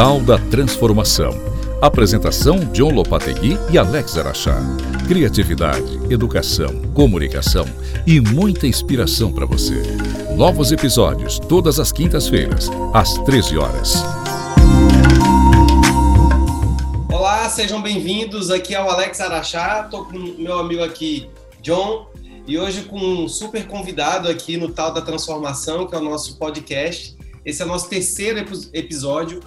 Tal da Transformação. Apresentação John Lopategui e Alex Araxá. Criatividade, educação, comunicação e muita inspiração para você. Novos episódios todas as quintas-feiras, às 13 horas. Olá, sejam bem-vindos. Aqui é o Alex Araxá. Estou com meu amigo aqui, John, e hoje com um super convidado aqui no Tal da Transformação, que é o nosso podcast. Esse é o nosso terceiro episódio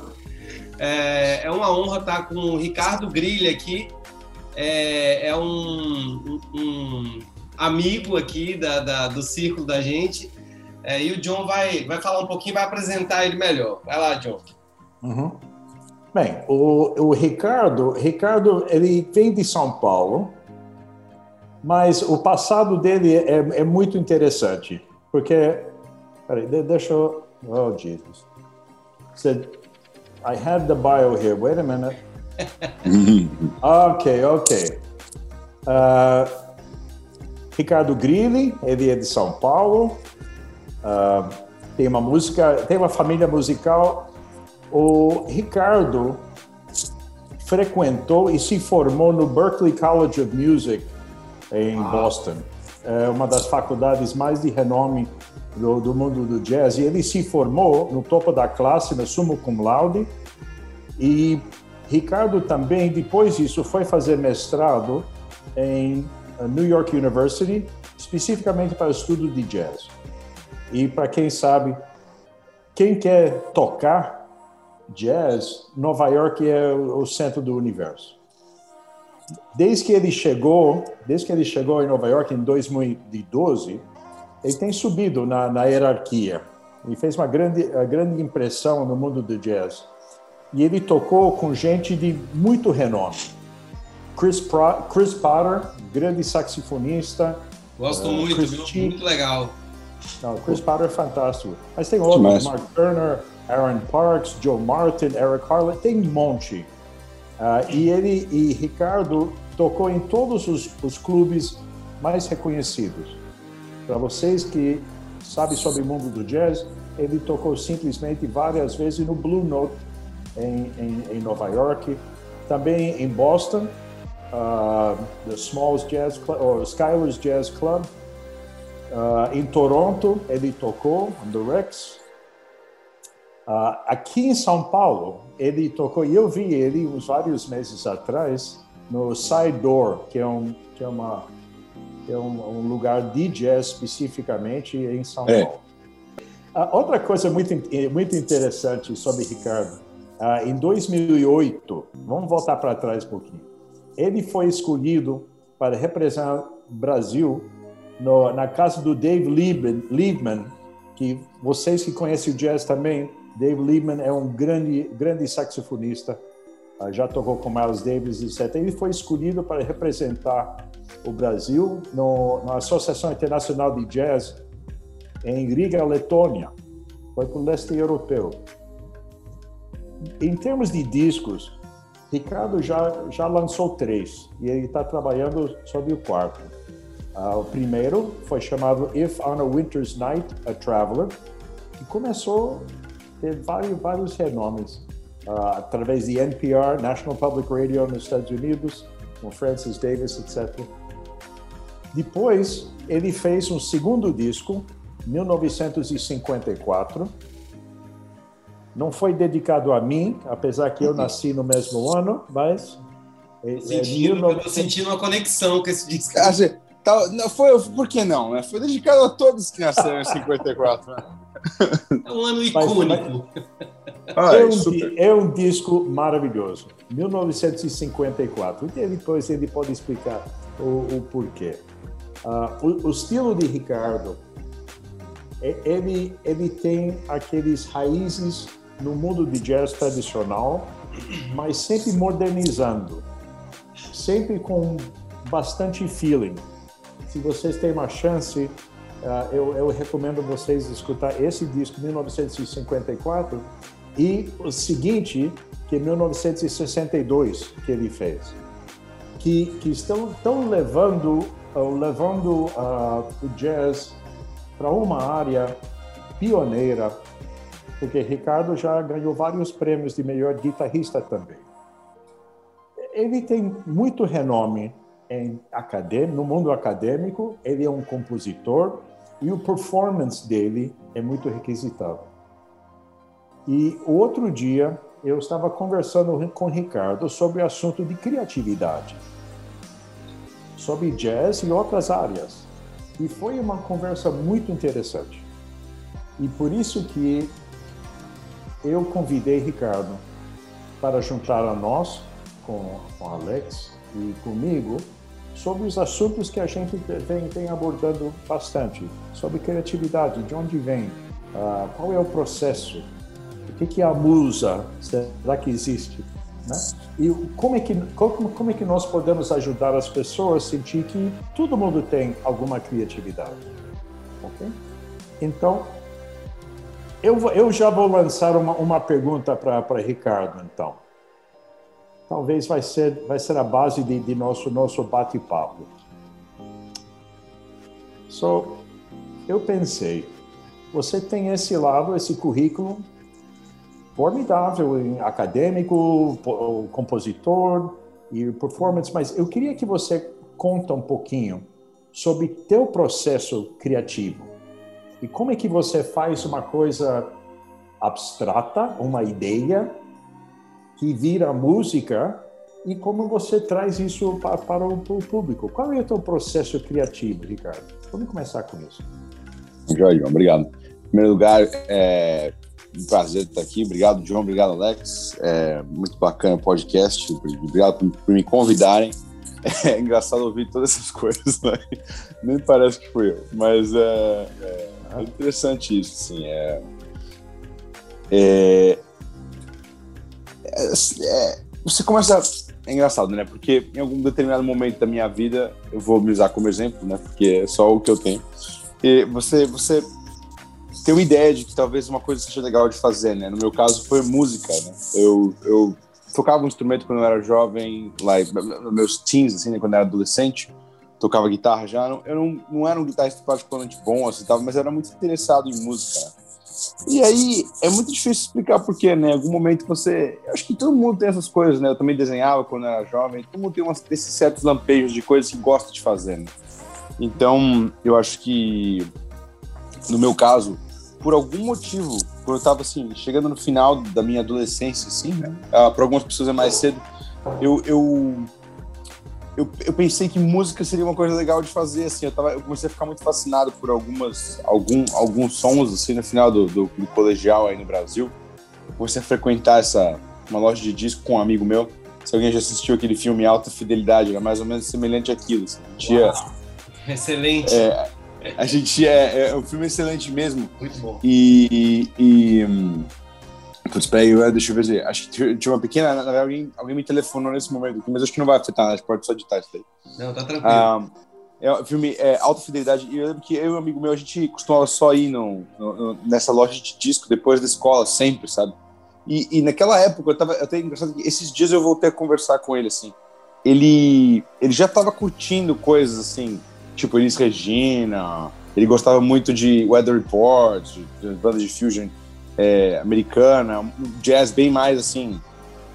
é, é uma honra estar com o Ricardo Grilha aqui. É, é um, um, amigo aqui da, da, do círculo da gente. É, e o John vai, vai falar um pouquinho, vai apresentar ele melhor. Vai lá, John. Uhum. Bem, o, o Ricardo, Ricardo, ele vem de São Paulo, mas o passado dele é, é muito interessante, porque, peraí, deixa eu, oh Jesus, você I had the bio here. Wait a minute. ok, ok. Uh, Ricardo Grilli, ele é de São Paulo. Uh, tem uma música, tem uma família musical. O Ricardo frequentou e se formou no Berklee College of Music em Boston. É uma das faculdades mais de renome do, do, mundo do jazz, e ele se formou no topo da classe, no sumo cum laude, e Ricardo também, depois disso, foi fazer mestrado em uh, New York University, especificamente para estudo de jazz. E para quem sabe, quem quer tocar jazz, Nova York é o centro do universo. Desde que ele chegou, desde que ele chegou em Nova York em 2012, ele tem subido na, na hierarquia e fez uma grande, uma grande impressão no mundo do jazz. E ele tocou com gente de muito renome. Chris, Pro, Chris Potter, grande saxofonista. Gosto uh, muito, viu? muito legal. Não, Chris Potter é fantástico. Mas tem outros, Mark Turner, Aaron Parks, Joe Martin, Eric Harlan, tem um monte. Uh, e ele e Ricardo tocou em todos os, os clubes mais reconhecidos. Para vocês que sabem sobre o mundo do jazz, ele tocou simplesmente várias vezes no Blue Note em, em, em Nova York, também em Boston, uh, the Smalls Jazz Club, ou Skylar's Jazz Club. Uh, em Toronto, ele tocou no Rex. Uh, aqui em São Paulo, ele tocou, e eu vi ele uns vários meses atrás, no Side Door, que é, um, que é uma é um, um lugar de jazz especificamente em São é. Paulo. Uh, outra coisa muito, muito interessante sobre Ricardo, uh, em 2008, vamos voltar para trás um pouquinho, ele foi escolhido para representar o Brasil no, na casa do Dave Liebman, Liebman, que vocês que conhecem o jazz também, Dave Liebman é um grande, grande saxofonista, já tocou com Miles Davis, etc. Ele foi escolhido para representar o Brasil no, na Associação Internacional de Jazz em Riga, Letônia. Foi para o leste europeu. Em termos de discos, Ricardo já, já lançou três e ele está trabalhando sobre o quarto. Uh, o primeiro foi chamado If on a Winter's Night, a Traveler, que começou a ter vários, vários renomes uh, através de NPR, National Public Radio nos Estados Unidos, com Francis Davis, etc. Depois, ele fez um segundo disco, 1954. Não foi dedicado a mim, apesar que eu nasci no mesmo ano, mas. É, sentindo, é, Eu tô sentindo uma conexão com esse disco. Ah, tá, não, foi, por que não? Né? Foi dedicado a todos que nasceram em 54. Né? É um ano icônico. Mas, ah, é, um, é, um, disco maravilhoso. 1954. E depois ele pode explicar o, o porquê. Uh, o, o, estilo de Ricardo, é, ele, ele tem aqueles raízes no mundo de jazz tradicional, mas sempre modernizando, sempre com bastante feeling. Se vocês têm uma chance, uh, eu, eu recomendo vocês escutar esse disco, 1954, e o seguinte, que é 1962, que ele fez, que, que estão, levando levando uh, o jazz para uma área pioneira, porque Ricardo já ganhou vários prêmios de melhor guitarrista também. Ele tem muito renome em acadêmico, no mundo acadêmico, ele é um compositor e o performance dele é muito requisitado. E outro dia eu estava conversando com o Ricardo sobre o assunto de criatividade, sobre jazz e outras áreas. E foi uma conversa muito interessante. E por isso que eu convidei Ricardo para juntar a nós, com, com Alex e comigo, sobre os assuntos que a gente vem, vem abordando bastante, sobre criatividade, de onde vem, uh, qual é o processo, o que, é a musa, será que existe? Né? E como é, que, como, como é que nós podemos ajudar as pessoas a sentir que todo mundo tem alguma criatividade? Ok? Então, eu, eu já vou lançar uma, uma pergunta para Ricardo, então. Talvez vai ser, vai ser a base de, de nosso, nosso bate-papo. So, eu pensei, você tem esse lado, esse currículo formidável acadêmico, compositor e performance, mas eu queria que você conta um pouquinho sobre teu processo criativo e como é que você faz uma coisa abstrata, uma ideia que vira música e como você traz isso para, para o, público. Qual é o teu processo criativo, Ricardo? Vamos começar com isso. Joia, obrigado. Em primeiro lugar, é um prazer estar aqui. Obrigado, João. Obrigado, Alex. É muito bacana o podcast. Obrigado por, por me convidarem. É engraçado ouvir todas essas coisas, né? Nem parece que fui eu, mas é, é interessante isso, assim. É, é, é, é, você começa. É engraçado, né? Porque em algum determinado momento da minha vida, eu vou me usar como exemplo, né? Porque é só o que eu tenho. E você, você tem uma ideia de que talvez uma coisa seja legal de fazer, né? No meu caso foi música, né? Eu, eu tocava um instrumento quando eu era jovem, lá meus teens, assim, né? quando eu era adolescente tocava guitarra já. Eu não, não era um guitarrista particularmente bom, assim, tava, mas era muito interessado em música. E aí é muito difícil explicar porquê, né? Em algum momento você. Eu acho que todo mundo tem essas coisas, né? Eu também desenhava quando era jovem, todo mundo tem umas, esses certos lampejos de coisas que gosta de fazer, né? Então, eu acho que, no meu caso, por algum motivo, quando eu tava assim, chegando no final da minha adolescência, assim, né? Ah, para algumas pessoas é mais cedo, eu, eu eu, eu pensei que música seria uma coisa legal de fazer, assim, eu, tava, eu comecei a ficar muito fascinado por algumas, algum, alguns sons, assim, no final do, do, do colegial aí no Brasil. Eu comecei a frequentar essa, uma loja de disco com um amigo meu. Se alguém já assistiu aquele filme Alta Fidelidade, era mais ou menos semelhante àquilo. Assim. Tinha, Excelente. É, a gente é, é um filme excelente mesmo. Muito bom. E, e, Putz, peraí, deixa eu ver. Acho que tinha uma pequena. Na verdade, alguém, alguém me telefonou nesse momento aqui, mas acho que não vai afetar, a gente pode só editar isso daí. Não, tá tranquilo. Ah, é o filme é, Alta Fidelidade. E eu lembro que eu e um amigo meu, a gente costumava só ir no, no, nessa loja de disco depois da escola, sempre, sabe? E, e naquela época, eu tava. Até engraçado que esses dias eu voltei a conversar com ele, assim. Ele, ele já tava curtindo coisas assim, tipo Elis Regina. Ele gostava muito de Weather Report, de, banda de fusion é, americana, um jazz bem mais assim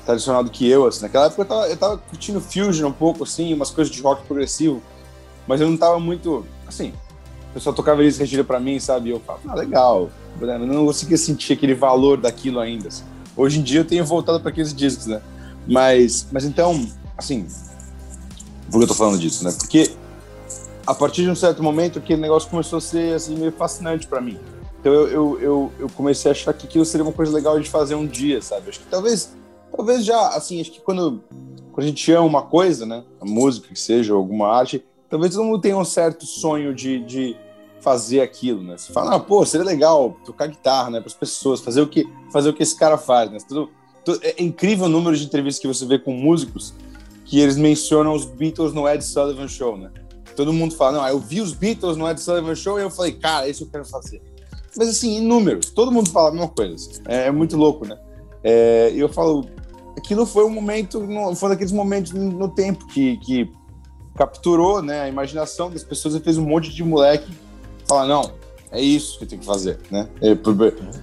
tradicional do que eu, assim. Naquela época eu tava, eu tava curtindo fusion um pouco, assim, umas coisas de rock progressivo, mas eu não tava muito, assim, o pessoal tocava eles Regina para mim, sabe? Eu falava, ah, legal. Eu não conseguia sentir aquele valor daquilo ainda. Assim. Hoje em dia eu tenho voltado para aqueles discos, né? Mas, mas então, assim, por que eu tô falando disso, né? Porque a partir de um certo momento aquele negócio começou a ser assim meio fascinante para mim. Então eu, eu, eu, eu, comecei a achar que aquilo seria uma coisa legal de fazer um dia, sabe? Acho que talvez, talvez já, assim, acho que quando, quando a gente ama uma coisa, né? A música que seja, alguma arte, talvez todo mundo tenha um certo sonho de, de fazer aquilo, né? Você fala, ah, pô, seria legal tocar guitarra, né? Para as pessoas, fazer o que fazer o que esse cara faz, né? Tudo, tudo, é incrível o número de entrevistas que você vê com músicos que eles mencionam os Beatles no Ed Sullivan Show, né? Todo mundo fala, não, eu vi os Beatles no Ed Sullivan Show e eu falei, cara, isso eu quero fazer mas assim, em números, todo mundo fala a mesma coisa. Assim. É, é, muito louco, né? É, e eu falo, aquilo foi um momento, foi daqueles momentos no tempo que, que capturou né, a imaginação das pessoas e fez um monte de moleque falar, não, é isso que tem que fazer, né? É,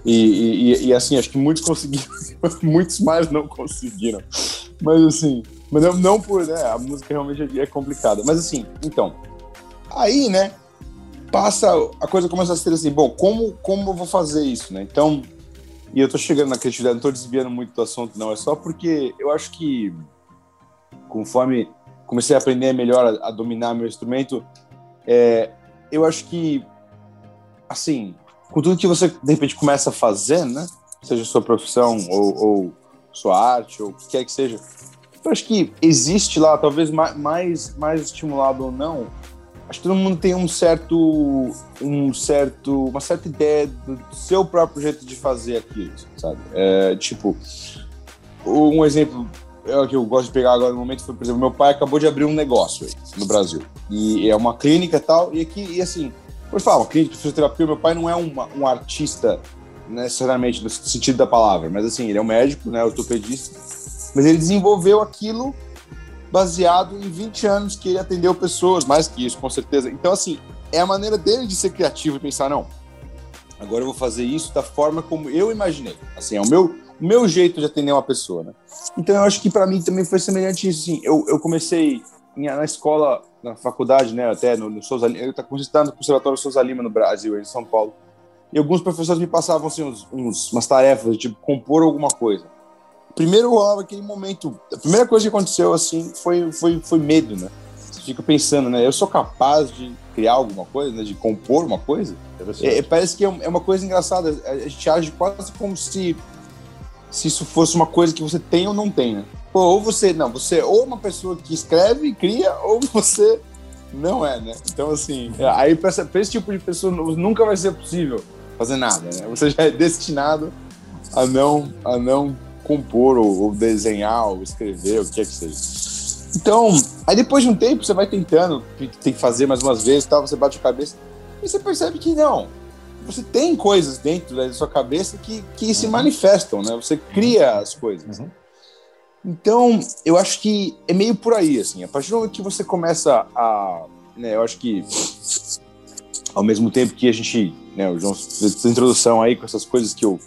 e, e, e, assim, acho que muitos conseguiram, muitos mais não conseguiram. Mas assim, mas não, não por, né? A música realmente é complicada. Mas assim, então, aí, né? Passa, a coisa começa a ser assim, bom, como, como eu vou fazer isso, né? Então, e eu tô chegando na criatividade, não tô desviando muito do assunto, não, é só porque eu acho que conforme comecei a aprender melhor a, a dominar meu instrumento, é, eu acho que assim, com tudo que você de repente começa a fazer, né? Seja sua profissão ou, ou sua arte ou o que quer que seja, eu acho que existe lá, talvez mais mais estimulado ou não. Acho que todo mundo tem um certo, um certo, uma certa ideia do seu próprio jeito de fazer aquilo, sabe? É, tipo, um exemplo é, que eu gosto de pegar agora no momento foi, por exemplo, meu pai acabou de abrir um negócio aí, no Brasil. E é uma clínica tal, e aqui, e assim, Vou falar, uma clínica de fisioterapia, meu pai não é uma, um artista necessariamente no sentido da palavra, mas assim, ele é um médico, né, ortopedista, mas ele desenvolveu aquilo baseado em 20 anos que ele atendeu pessoas, mais que isso, com certeza. Então, assim, é a maneira dele de ser criativo e pensar, não, agora eu vou fazer isso da forma como eu imaginei. Assim, é o meu, meu jeito de atender uma pessoa, né? Então, eu acho que para mim também foi semelhante isso, assim, eu, eu comecei na escola, na faculdade, né, até no, no Souza Lima, eu estava no Conservatório Souza Lima no Brasil, em São Paulo. E alguns professores me passavam assim, uns, uns, umas tarefas, tipo compor alguma coisa. Primeiro rolava aquele momento, a primeira coisa que aconteceu assim foi, foi, foi medo, né? Você fica pensando, né? Eu sou capaz de criar alguma coisa, né? de compor uma coisa? É, parece que é, é uma coisa engraçada. A gente age quase como se, se isso fosse uma coisa que você tem ou não tem, né? Pô, ou você, não, você é ou uma pessoa que escreve e cria, ou você não é, né? Então, assim, é, aí para esse tipo de pessoa nunca vai ser possível fazer nada, né? Você já é destinado a não, a não compor, ou, ou desenhar, ou escrever, o que é que seja. Então, aí depois de um tempo você vai tentando, tem que fazer mais umas vezes, tal, você bate a cabeça e você percebe que não. Você tem coisas dentro da sua cabeça que, que uhum. se manifestam, né? Você cria as coisas. Uhum. Então, eu acho que é meio por aí, assim. A partir do momento que você começa a. Né, eu acho que. Ao mesmo tempo que a gente. Né, o João fez essa introdução aí com essas coisas que eu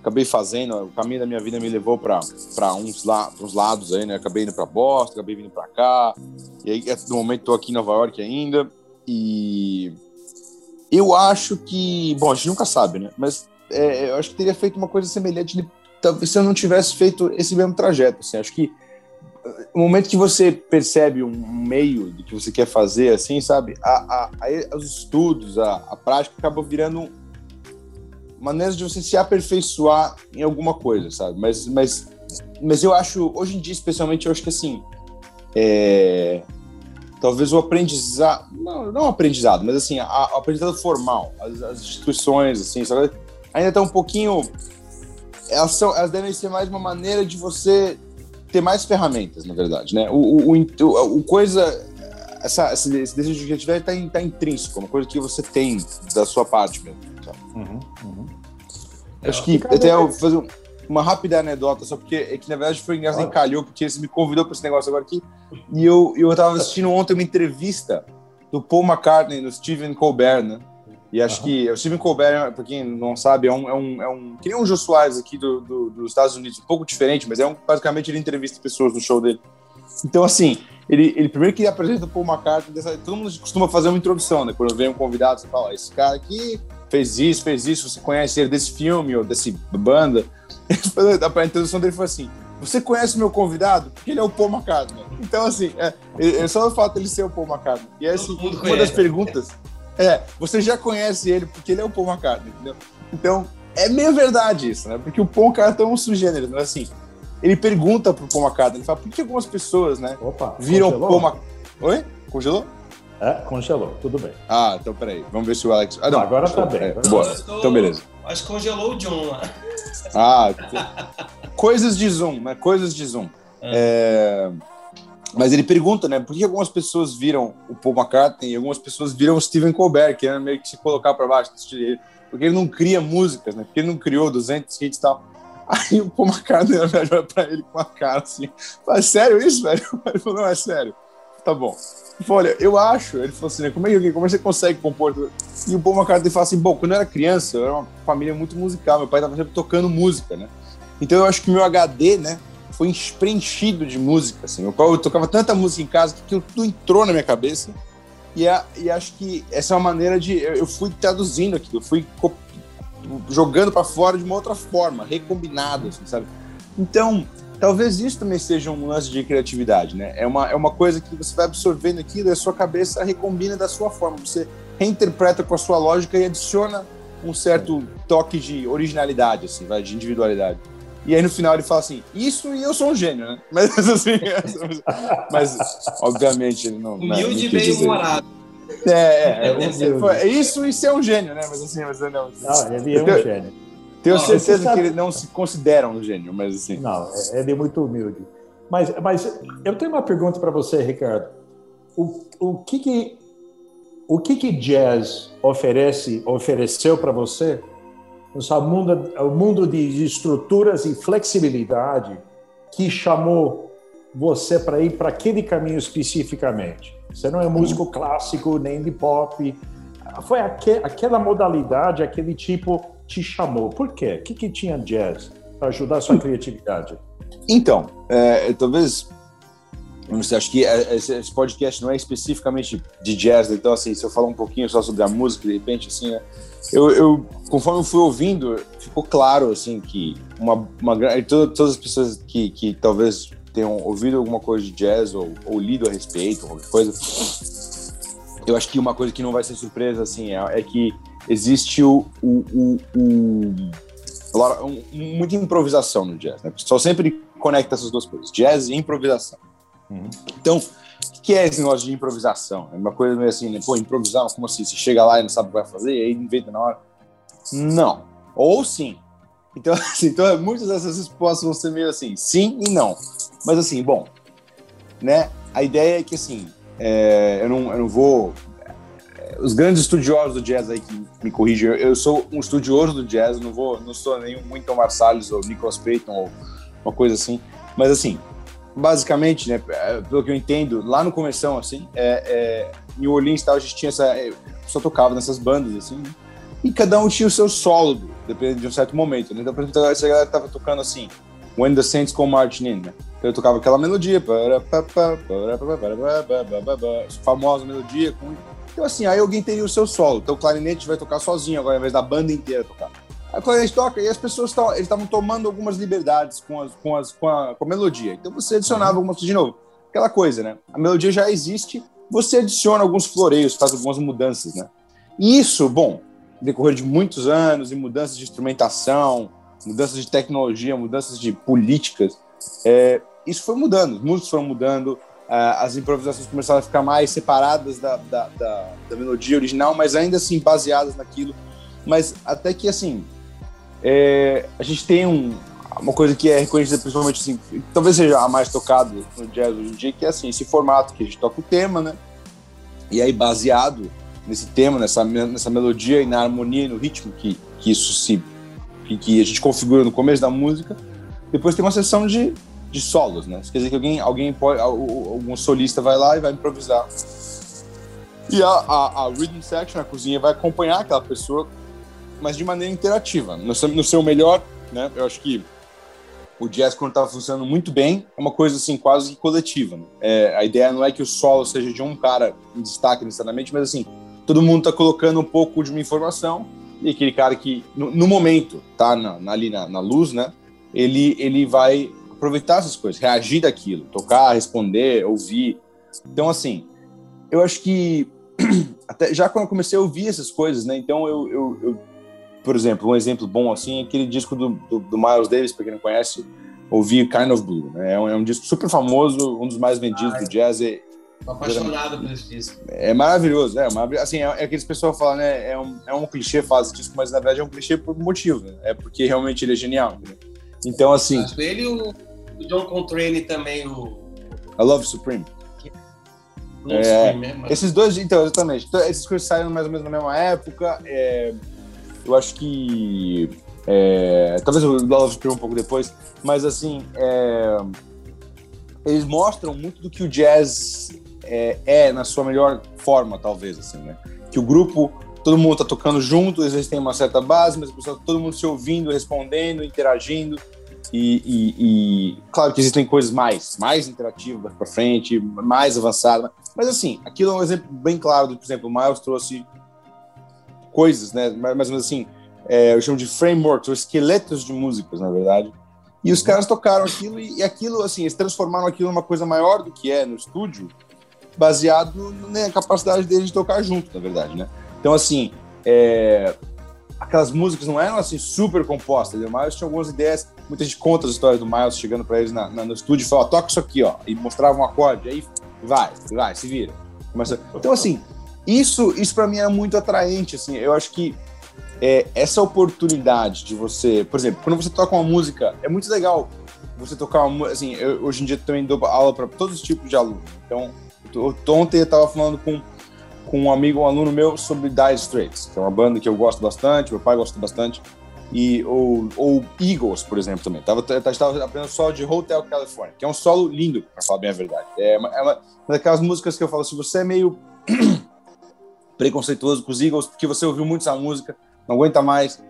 acabei fazendo, o caminho da minha vida me levou para uns, la, uns lados aí, né? Acabei indo para Boston, acabei vindo para cá. E aí, no momento, estou aqui em Nova York ainda. E. Eu acho que. Bom, a gente nunca sabe, né? Mas é, eu acho que teria feito uma coisa semelhante se eu não tivesse feito esse mesmo trajeto. Assim, acho que no momento que você percebe um meio do que você quer fazer, assim, sabe, a, a, a, os estudos, a, a prática acabam virando maneiras de você se aperfeiçoar em alguma coisa, sabe? Mas, mas, mas eu acho, hoje em dia, especialmente, eu acho que assim, é, talvez o aprendizado, não, não aprendizado, mas assim, o aprendizado formal, as, as instituições, assim, sabe? ainda está um pouquinho elas, são, elas devem ser mais uma maneira de você ter mais ferramentas, na verdade, né? O, o, o, o coisa, essa, esse desejo de criatividade está tá intrínseco, uma coisa que você tem da sua parte mesmo. Uhum, uhum. Acho que até eu vou fazer uma rápida anedota, só porque é que na verdade foi engraçado, claro. encalhou, porque você me convidou para esse negócio agora aqui, e eu, eu tava assistindo ontem uma entrevista do Paul McCartney, no Stephen Colbert, né? E acho uhum. que o Stephen Colbert, para quem não sabe, é um, é um, é um que nem um Jô Soares aqui do, do, dos Estados Unidos, um pouco diferente, mas é um, basicamente ele entrevista pessoas no show dele. Então, assim, ele, ele primeiro que apresenta o Paul McCartney, todo mundo costuma fazer uma introdução, né? Quando vem um convidado, você fala, esse cara aqui fez isso, fez isso, você conhece ele desse filme ou desse banda. A introdução dele foi assim, você conhece o meu convidado? Porque ele é o Paul McCartney. Então, assim, é, é só o fato dele ser o Paul McCartney. E é assim, uma das perguntas... É, você já conhece ele porque ele é o Paul McCartney, entendeu? Então, é meio verdade isso, né? Porque o Paul McCartney é um sugênero, né? Assim, ele pergunta pro Paul McCartney, ele fala, por que algumas pessoas, né, Opa, viram congelou? Paul McCartney... Oi? Congelou? É, congelou, tudo bem. Ah, então peraí, vamos ver se o Alex... Ah, não, agora tá bem. É, boa, tô... então beleza. Acho que congelou o John lá. Ah, coisas de Zoom, né? Coisas de Zoom. É... é... Mas ele pergunta, né, por que algumas pessoas viram o Paul McCartney e algumas pessoas viram o Stephen Colbert, que era meio que se colocar para baixo, porque ele não cria músicas, né, porque ele não criou 200 hits e tal. Aí o Paul McCartney olha para ele com uma cara assim, fala, sério isso, velho? Ele falou, não, é sério. Tá bom. Ele falou, olha, eu acho, ele falou assim, né, como, é que, como é você consegue compor? E o Paul McCartney fala assim, bom, quando eu era criança, eu era uma família muito musical, meu pai estava sempre tocando música, né? Então eu acho que meu HD, né, foi preenchido de música, assim, eu, eu tocava tanta música em casa que aquilo tudo entrou na minha cabeça e, a, e acho que essa é uma maneira de, eu, eu fui traduzindo aquilo, eu fui jogando para fora de uma outra forma, recombinado, assim, sabe? Então, talvez isso também seja um lance de criatividade, né? É uma, é uma coisa que você vai absorvendo aquilo e a sua cabeça recombina da sua forma. Você reinterpreta com a sua lógica e adiciona um certo toque de originalidade, assim, vai, de individualidade. E aí no final ele fala assim, isso e eu sou um gênio, né? Mas assim, mas obviamente ele não. Humilde e bem humorado. É, é, é, é, é, isso e ser um gênio, né? Mas assim, mas não. Não, ele é um gênio. Tenho não, certeza sabe... que ele não se considera um gênio, mas assim. Não, é, ele é muito humilde. Mas, mas eu tenho uma pergunta para você, Ricardo. O, o que que o que que jazz oferece ofereceu para você no mundo o mundo de estruturas e flexibilidade que chamou você para ir para aquele caminho especificamente? Você não é músico clássico nem de pop. Foi aquela modalidade, aquele tipo te chamou? Por quê? O que, que tinha jazz para ajudar a sua criatividade? Então, é, talvez não sei, acho que é, esse podcast não é especificamente de jazz, então assim, se eu falar um pouquinho só sobre a música, de repente, assim, né? Eu, eu conforme eu fui ouvindo, ficou claro, assim, que uma, uma todas, todas as pessoas que, que talvez tenham ouvido alguma coisa de jazz ou, ou lido a respeito, qualquer coisa, eu acho que uma coisa que não vai ser surpresa, assim, é, é que existe o, o, o, o muita improvisação no jazz, né? O pessoal sempre conecta essas duas coisas, jazz e improvisação. Uhum. Então, o que é esse negócio de improvisação? É uma coisa meio assim, né? Pô, improvisar, como assim? Você chega lá e não sabe o que vai fazer, e aí inventa na hora. Não. Ou sim. Então, assim, então muitas dessas respostas vão ser meio assim, sim e não. Mas assim, bom, né? A ideia é que assim, é, eu, não, eu não vou. É, os grandes estudiosos do jazz aí que me corrigem, eu sou um estudioso do jazz, não vou, não sou nenhum muito Marsalis ou Nicholas Payton ou uma coisa assim, mas assim, basicamente, né, é, pelo que eu entendo, lá no começo, assim, é, é, New Orleans tal, a gente tinha essa, é, só tocava nessas bandas, assim, né, e cada um tinha o seu solo, dependendo de um certo momento, né? Então, por exemplo, essa galera tava tocando assim, When the Saints Come Marching In, né? Então, eu tocava aquela melodia, famosa melodia, com... então assim, aí alguém teria o seu solo, então o clarinete vai tocar sozinho agora, ao invés da banda inteira tocar. Aí a gente toca, e as pessoas estavam tomando algumas liberdades com, as, com, as, com, a, com a melodia. Então você adicionava algumas de novo. Aquela coisa, né? A melodia já existe, você adiciona alguns floreios, faz algumas mudanças, né? E isso, bom, decorrer de muitos anos, e mudanças de instrumentação, mudanças de tecnologia, mudanças de políticas, é, isso foi mudando, os músicos foram mudando, as improvisações começaram a ficar mais separadas da, da, da, da melodia original, mas ainda assim baseadas naquilo. Mas até que, assim, é, a gente tem um, uma coisa que é reconhecida principalmente assim, talvez seja a mais tocada no jazz hoje em dia, que é assim, esse formato que a gente toca o tema, né? E aí baseado nesse tema, nessa, nessa melodia e na harmonia e no ritmo que, que isso se que, que a gente configura no começo da música, depois tem uma sessão de, de solos, né? Isso quer dizer que alguém, alguém pode, algum solista vai lá e vai improvisar. E a, a, a rhythm section, a cozinha, vai acompanhar aquela pessoa mas de maneira interativa. No seu, no seu melhor, né? Eu acho que o jazz, quando estava funcionando muito bem, é uma coisa assim, quase coletiva. Né? É, a ideia não é que o solo seja de um cara em destaque necessariamente, mas assim, todo mundo está colocando um pouco de uma informação e aquele cara que, no, no momento, tá na, na, ali na, na, luz, né? Ele, ele vai aproveitar essas coisas, reagir daquilo, tocar, responder, ouvir. Então, assim, eu acho que até já quando eu comecei a ouvir essas coisas, né? Então eu, eu, eu por exemplo, um exemplo bom assim é aquele disco do, do, do Miles Davis, para quem não conhece, ouvi Kind of Blue. Né? É, um, é, um, disco super famoso, um dos mais vendidos Ai, do jazz. É, apaixonado por esse disco. É maravilhoso, é, assim, é, é aqueles pessoal falam, né? É um, é um clichê esse disco, mas na verdade é um clichê por motivo, né? É porque realmente ele é genial. Né? Então, assim. Ele e o, o John Coltrane também, o. A Love Supreme. É, esses dois, então, exatamente. Então, esses coisas saíram mais ou menos na mesma época. É, eu acho que. É, talvez o Love Supreme um pouco depois, mas assim. É, eles mostram muito do que o jazz é, é, na sua melhor forma, talvez, assim, né? Que o grupo, todo mundo tá tocando junto, às vezes tem uma certa base, mas todo mundo se ouvindo, respondendo, interagindo. E, e, e, claro que existem coisas mais, mais interativas para frente, mais avançadas, mas assim, aquilo é um exemplo bem claro, do, por exemplo, o Miles trouxe coisas, né, mais ou menos assim, é, eu chamo de frameworks, ou esqueletos de músicas, na verdade, e os caras tocaram aquilo e, e aquilo, assim, eles transformaram aquilo numa coisa maior do que é no estúdio, baseado na capacidade deles de tocar junto, na verdade, né? Então, assim, é, aquelas músicas não eram assim super compostas. O Miles tinha algumas ideias. Muita gente conta as histórias do Miles chegando para eles na, na, no estúdio e falava: toca isso aqui, ó, e mostrava um acorde. Aí vai, vai, se vira. Começa... Então, assim, isso, isso para mim era muito atraente. Assim, eu acho que é, essa oportunidade de você, por exemplo, quando você toca uma música, é muito legal você tocar uma assim, eu, hoje em dia também dou aula para todos os tipos de alunos. Então, ontem eu estava falando com, com um amigo, um aluno meu sobre Dire Straits, que é uma banda que eu gosto bastante, meu pai gosta bastante, e ou, ou Eagles, por exemplo, também. Tava, tava aprendendo solo de Hotel California, que é um solo lindo, para falar bem a verdade. É uma, é uma daquelas músicas que eu falo, se você é meio preconceituoso com os Eagles, porque você ouviu muito essa música, não aguenta mais,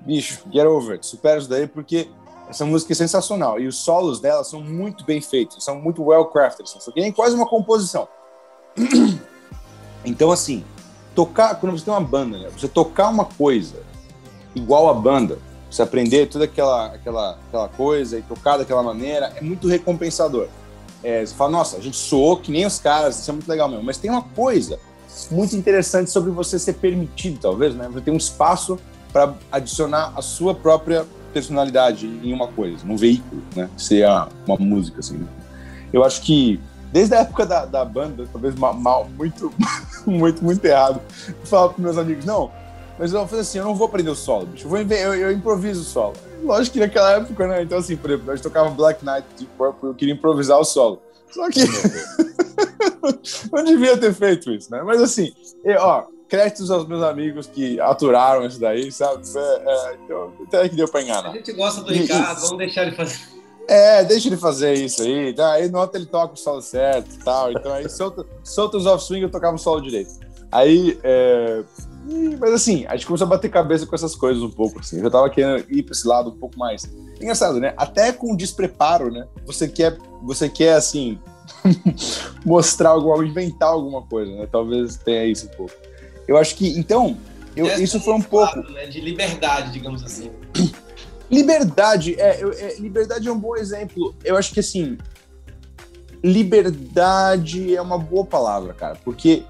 bicho, get over it, supera isso daí, porque essa música é sensacional. E os solos dela são muito bem feitos, são muito well crafted, assim, é quase uma composição. Então, assim, tocar, quando você tem uma banda, né, você tocar uma coisa igual a banda, você aprender toda aquela, aquela, aquela coisa e tocar daquela maneira, é muito recompensador. É, você fala, nossa, a gente soou que nem os caras, isso é muito legal mesmo. Mas tem uma coisa muito interessante sobre você ser permitido, talvez, né? Você tem um espaço para adicionar a sua própria personalidade em uma coisa, num veículo, né? Ser uma música, assim. Eu acho que desde a época da, da banda, talvez mal, muito, muito, muito errado, eu falo para meus amigos, não, mas eu vou fazer assim, eu não vou aprender o solo, bicho, eu, vou, eu, eu improviso o solo. Lógico que naquela época, né? Então, assim, por exemplo, nós tocava Black Knight de Purple, eu queria improvisar o solo. Só que não devia ter feito isso, né? Mas assim, eu, ó, créditos aos meus amigos que aturaram isso daí, sabe? É, é, então, até que deu pra enganar. A gente gosta do Ricardo, vamos deixar ele fazer. É, deixa ele fazer isso aí. Tá? Aí nota ele toca o solo certo e tal. Então aí solta, solta os off-swing eu tocava o solo direito. Aí, é... mas assim, a gente começou a bater cabeça com essas coisas um pouco, assim. Eu já tava querendo ir pra esse lado um pouco mais. Engraçado, né? Até com despreparo, né? Você quer, você quer assim, mostrar algo, inventar alguma coisa, né? Talvez tenha isso um pouco. Eu acho que, então, eu, isso foi um pouco. né? De liberdade, digamos assim. Liberdade, é, é, liberdade é um bom exemplo. Eu acho que, assim, liberdade é uma boa palavra, cara, porque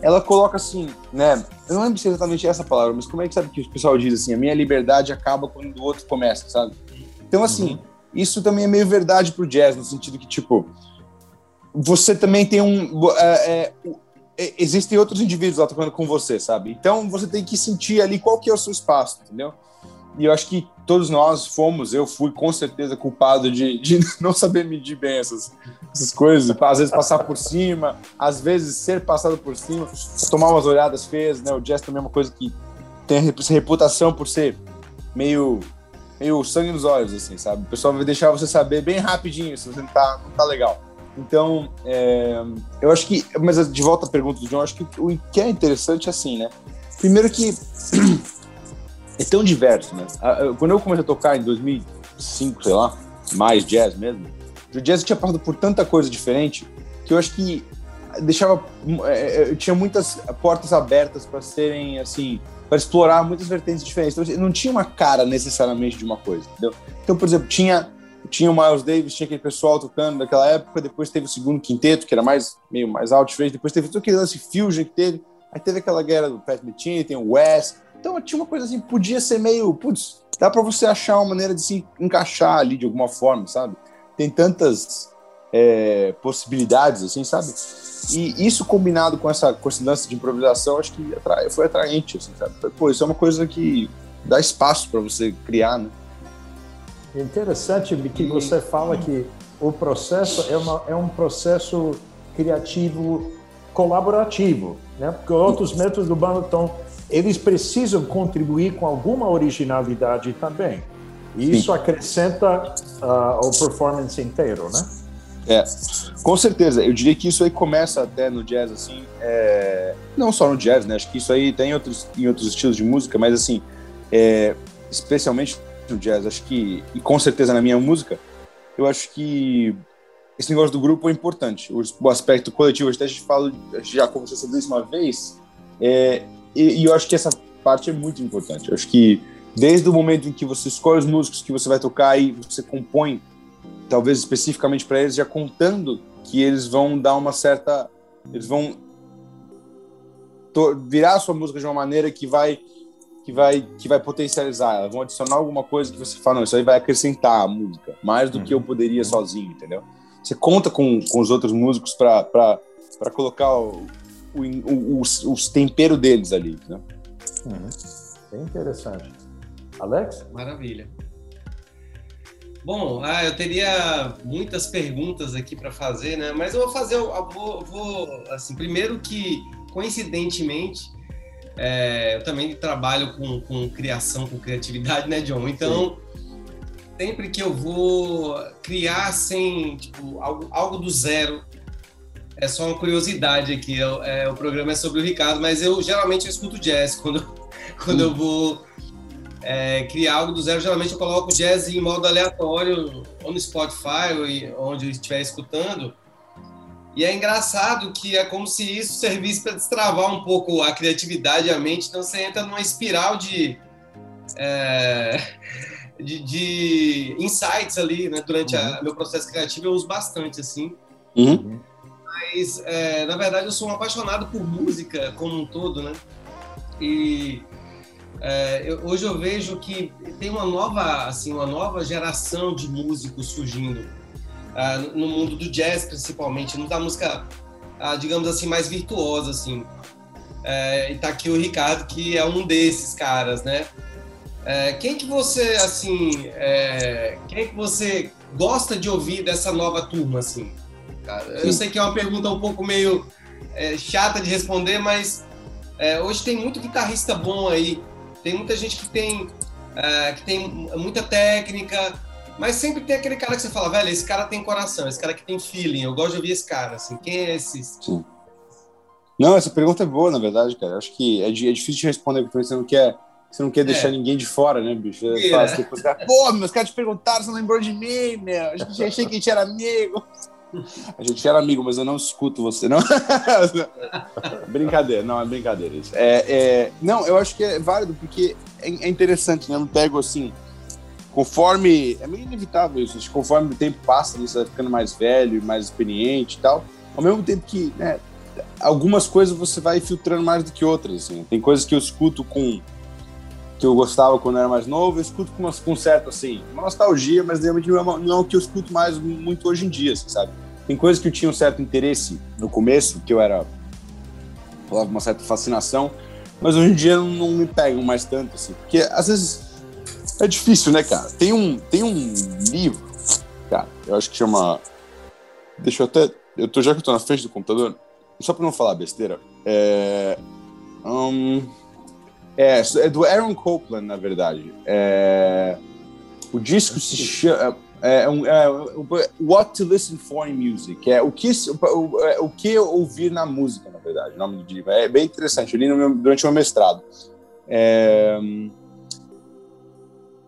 ela coloca assim, né? Eu não lembro se é exatamente essa palavra, mas como é que sabe que o pessoal diz assim? A minha liberdade acaba quando o outro começa, sabe? Então, assim, uhum. isso também é meio verdade pro jazz, no sentido que, tipo, você também tem um. É, é, é, existem outros indivíduos lá tocando com você, sabe? Então você tem que sentir ali qual que é o seu espaço, entendeu? E eu acho que todos nós fomos, eu fui com certeza culpado de, de não saber medir bem essas, essas coisas, às vezes passar por cima, às vezes ser passado por cima, tomar umas olhadas feias, né? O jazz também é uma coisa que tem reputação por ser meio meio sangue nos olhos, assim, sabe? O pessoal vai deixar você saber bem rapidinho se você não tá, não tá legal. Então, é, eu acho que, mas de volta à pergunta do John, acho que o que é interessante é assim, né? Primeiro que é tão diverso, né? Quando eu comecei a tocar em 2005, sei lá, mais jazz mesmo, o jazz tinha passado por tanta coisa diferente que eu acho que deixava, é, é, eu tinha muitas portas abertas para serem assim, para explorar muitas vertentes diferentes. Então, não tinha uma cara necessariamente de uma coisa, entendeu? Então, por exemplo, tinha tinha o Miles Davis, tinha aquele pessoal tocando daquela época, depois teve o segundo quinteto, que era mais meio mais alto depois teve todo aquele lance fusion que teve, aí teve aquela guerra do Pat Metheny, tem o West, então tinha uma coisa assim, podia ser meio, putz, dá para você achar uma maneira de se encaixar ali de alguma forma, sabe? Tem tantas é, possibilidades, assim, sabe? E isso combinado com essa, com esse lance de improvisação, acho que atrai, foi atraente, assim, sabe? Pô, isso é uma coisa que dá espaço para você criar, né? É interessante que você fala que o processo é, uma, é um processo criativo colaborativo, né? Porque outros métodos do Bandoton, eles precisam contribuir com alguma originalidade também. E isso acrescenta uh, o performance inteiro, né? É, com certeza. Eu diria que isso aí começa até no jazz, assim, é... não só no jazz, né? Acho que isso aí tem outros, em outros estilos de música, mas assim, é... especialmente no jazz, acho que, e com certeza na minha música, eu acho que esse negócio do grupo é importante. O, aspecto coletivo, até a gente fala, já conversou sobre isso uma vez, é... e, e eu acho que essa parte é muito importante. Eu acho que desde o momento em que você escolhe os músicos que você vai tocar e você compõe talvez especificamente para eles, já contando que eles vão dar uma certa. Eles vão virar a sua música de uma maneira que vai que vai que vai potencializar ela, vão adicionar alguma coisa que você fala, não, isso aí vai acrescentar a música, mais do uhum. que eu poderia sozinho, entendeu? Você conta com, com os outros músicos para colocar o, o, o, os, os temperos deles ali, né? Uhum. Bem interessante. Alex? Maravilha. Bom, ah, eu teria muitas perguntas aqui para fazer, né? Mas eu vou fazer, eu vou, vou assim, primeiro que coincidentemente é, eu também trabalho com, com criação, com criatividade, né, John? Então Sim. sempre que eu vou criar sem tipo algo, algo do zero, é só uma curiosidade aqui. Eu, é, o programa é sobre o Ricardo, mas eu geralmente eu escuto jazz quando quando eu vou é, criar algo do zero, geralmente eu coloco jazz em modo aleatório, ou no Spotify, ou onde eu estiver escutando. E é engraçado que é como se isso servisse para destravar um pouco a criatividade e a mente, então você entra numa espiral de, é, de, de, insights ali, né? Durante o uhum. meu processo criativo eu uso bastante, assim. Uhum. Mas, é, na verdade, eu sou um apaixonado por música como um todo, né? E é, eu, hoje eu vejo que tem uma nova, assim, uma nova geração de músicos surgindo uh, no mundo do jazz, principalmente, no da música, uh, digamos assim, mais virtuosa, assim. É, e tá aqui o Ricardo, que é um desses caras, né? É, quem que você, assim, é, quem que você gosta de ouvir dessa nova turma, assim? Cara? Eu sei que é uma pergunta um pouco meio é, chata de responder, mas é, hoje tem muito guitarrista bom aí tem muita gente que tem, uh, que tem muita técnica, mas sempre tem aquele cara que você fala, velho, esse cara tem coração, esse cara que tem feeling, eu gosto de ouvir esse cara, assim, quem é esse? Sim. Não, essa pergunta é boa, na verdade, cara. Acho que é, é difícil de responder, porque você não quer, você não quer deixar é. ninguém de fora, né, bicho? É fácil, depois, cara, Pô, meus caras te perguntaram, você não lembrou de mim, meu. Achei que a gente era amigo. A gente era amigo, mas eu não escuto você, não. brincadeira, não, é brincadeira isso. É, é, não, eu acho que é válido, porque é, é interessante, né? Eu não pego assim. Conforme. É meio inevitável isso, conforme o tempo passa, você vai ficando mais velho, mais experiente e tal. Ao mesmo tempo que, né, algumas coisas você vai filtrando mais do que outras. Assim. Tem coisas que eu escuto com que eu gostava quando era mais novo, eu escuto com, uma, com certo, assim, uma nostalgia, mas realmente não é, não é o que eu escuto mais muito hoje em dia, assim, sabe? Tem coisas que eu tinha um certo interesse no começo, que eu era, falava uma certa fascinação, mas hoje em dia não, não me pegam mais tanto, assim, porque às vezes é difícil, né, cara? Tem um, tem um livro, cara, eu acho que chama, deixa eu até, eu tô, já que eu tô na frente do computador, só pra não falar besteira, é... Um, é, é do Aaron Copland, na verdade. É, o disco se chama. É, é, é, What to Listen for in Music. É o que, o, é, o que ouvir na música, na verdade, o nome do livro. É bem interessante. Eu li meu, durante o meu mestrado. É,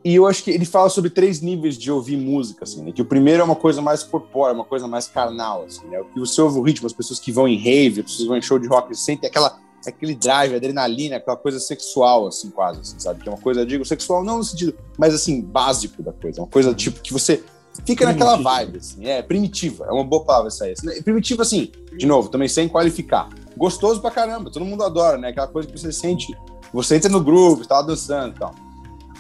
e eu acho que ele fala sobre três níveis de ouvir música, assim, né? Que o primeiro é uma coisa mais corpórea, uma coisa mais carnal, assim, né? Que você ouve o ritmo, as pessoas que vão em rave, as pessoas que vão em show de rock, sentem aquela aquele drive, adrenalina, aquela coisa sexual, assim, quase, assim, sabe? Que é uma coisa, digo, sexual não no sentido, mas assim, básico da coisa. Uma coisa, tipo, que você fica naquela vibe, assim, é primitiva, é uma boa palavra essa aí. Assim, primitiva, assim, de novo, também sem qualificar. Gostoso pra caramba, todo mundo adora, né? Aquela coisa que você sente, você entra no groove, tá dançando e tal.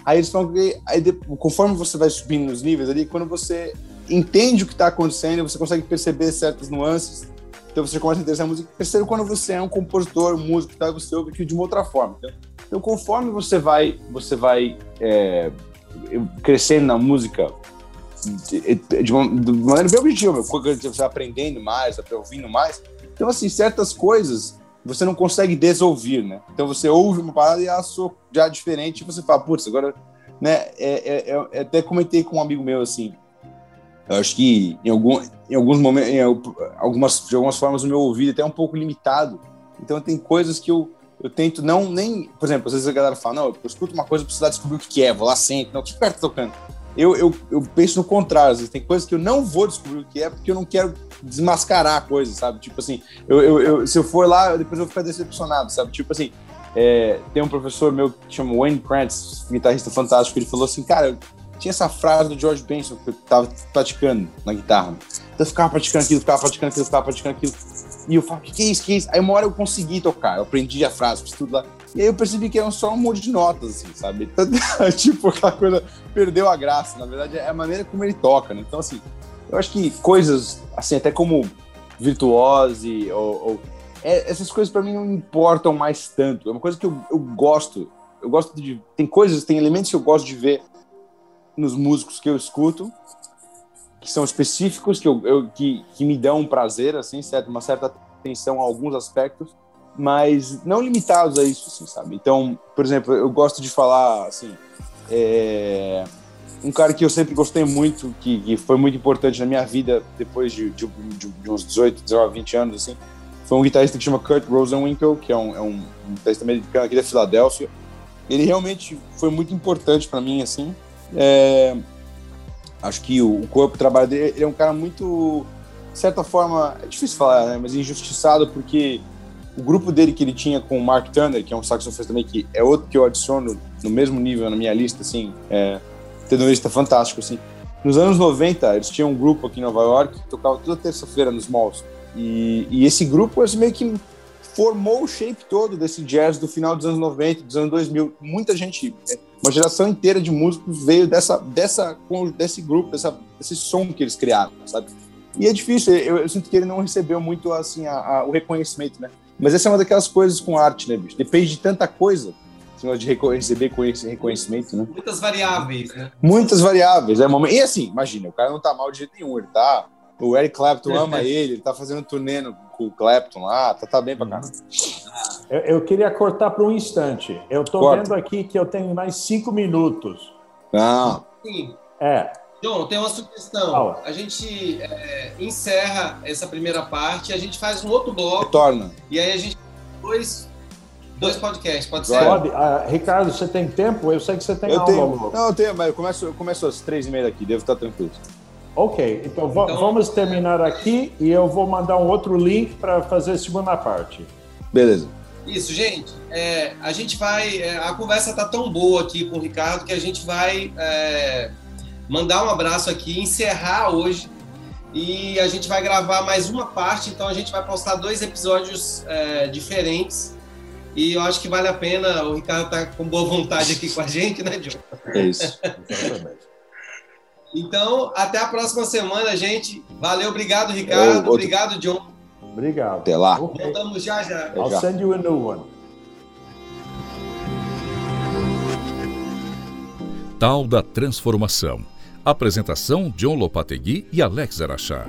Aí eles falam que, aí, conforme você vai subindo nos níveis ali, quando você entende o que tá acontecendo, você consegue perceber certas nuances, então você começa a interessar a música. Terceiro, quando você é um compositor, músico, tá, você ouve aquilo de uma outra forma. Então, então conforme você vai, você vai é, crescendo na música de, de, uma, de maneira bem objetiva, você vai aprendendo mais, vai ouvindo mais. Então, assim, certas coisas você não consegue desouvir, né? Então você ouve uma parada e ela soa já diferente e você fala, putz, agora, né? É, é, é, até comentei com um amigo meu assim, Eu acho que em, algum, em alguns momentos, em algumas, de algumas formas, o meu ouvido é até um pouco limitado. Então tem coisas que eu, eu tento não nem. Por exemplo, às vezes a galera fala, não, eu escuto uma coisa, eu preciso descobrir o que é, vou lá sempre, não, que perto tocando. Eu, eu, eu penso no contrário, às vezes tem coisas que eu não vou descobrir o que é, porque eu não quero desmascarar a coisa, sabe? Tipo assim, eu, eu, eu se eu for lá, depois eu vou ficar decepcionado, sabe? Tipo assim, é, tem um professor meu que chama Wayne Krantz, guitarrista fantástico, ele falou assim, cara, tinha essa frase do George Benson que eu tava praticando na guitarra. Eu ficava praticando aquilo, ficava praticando aquilo, ficava praticando aquilo. E eu falava, que, que é isso, que é isso? Aí uma hora eu consegui tocar, eu aprendi a frase, fiz tudo lá. E aí eu percebi que era só um monte de notas, assim, sabe? Tipo, aquela coisa perdeu a graça. Na verdade, é a maneira como ele toca, né? Então, assim, eu acho que coisas, assim, até como virtuose ou, ou é, essas coisas para mim não importam mais tanto. É uma coisa que eu, eu gosto. Eu gosto de. Tem coisas, tem elementos que eu gosto de ver nos músicos que eu escuto, que são específicos, que, eu, eu que, que me dão um prazer, assim, certo? Uma certa atenção a alguns aspectos, mas não limitados a isso, assim, sabe? Então, por exemplo, eu gosto de falar, assim, é, um cara que eu sempre gostei muito, que, que, foi muito importante na minha vida depois de, de, de, uns 18, 19, 20 anos, assim, foi um guitarrista que chama Kurt Rosenwinkel, que é um, é um, um guitarrista americano aqui da Filadélfia. Ele realmente foi muito importante para mim, assim, é, acho que o, o corpo de trabalho dele ele é um cara muito, de certa forma, é difícil falar, né, mas injustiçado, porque o grupo dele que ele tinha com o Mark Turner, que é um saxofonista também, que é outro que eu adiciono no mesmo nível na minha lista, assim, é, tenorista fantástico, assim. Nos anos 90, eles tinham um grupo aqui em Nova York que tocava toda terça-feira nos malls. E, e, esse grupo assim, meio que formou o shape todo desse jazz do final dos anos 90, dos anos 2000. Muita gente é, uma geração inteira de músicos veio dessa, dessa, desse grupo, dessa, desse som que eles criaram, sabe? E é difícil, eu, eu sinto que ele não recebeu muito assim a, a, o reconhecimento, né? Mas essa é uma daquelas coisas com arte, né, bicho? Depende de tanta coisa de receber reconhecimento, né? Muitas variáveis, né? Muitas variáveis. É, e assim, imagina, o cara não tá mal de jeito nenhum, ele tá. O Eric Clapton ama ele, ele tá fazendo turnê com o Clapton lá, tá, tá bem pra caramba. Eu, eu queria cortar por um instante. Eu estou vendo aqui que eu tenho mais cinco minutos. Não. Sim. É. John, tem uma sugestão. A gente é, encerra essa primeira parte, a gente faz um outro bloco. Retorna. E aí a gente dois dois podcasts, pode ser? Pode. Uh, Ricardo, você tem tempo? Eu sei que você tem eu aula. Tenho. Não, eu tenho, mas eu começo, eu começo às três e meia daqui, devo estar tranquilo. Ok, então, então, vamos terminar aqui e eu vou mandar um outro link para fazer a segunda parte. Beleza. Isso, gente. É, a gente vai. É, a conversa tá tão boa aqui com o Ricardo que a gente vai é, mandar um abraço aqui, encerrar hoje. E a gente vai gravar mais uma parte, então a gente vai postar dois episódios é, diferentes. E eu acho que vale a pena. O Ricardo tá com boa vontade aqui com a gente, né, John? É isso. então, até a próxima semana, gente. Valeu, obrigado, Ricardo. outro... Obrigado, John. Obrigado. Até lá. Okay. Voltamos já já. I'll já. send you a new one. Tal da Transformação. Apresentação John Lopategui e Alex Araxá.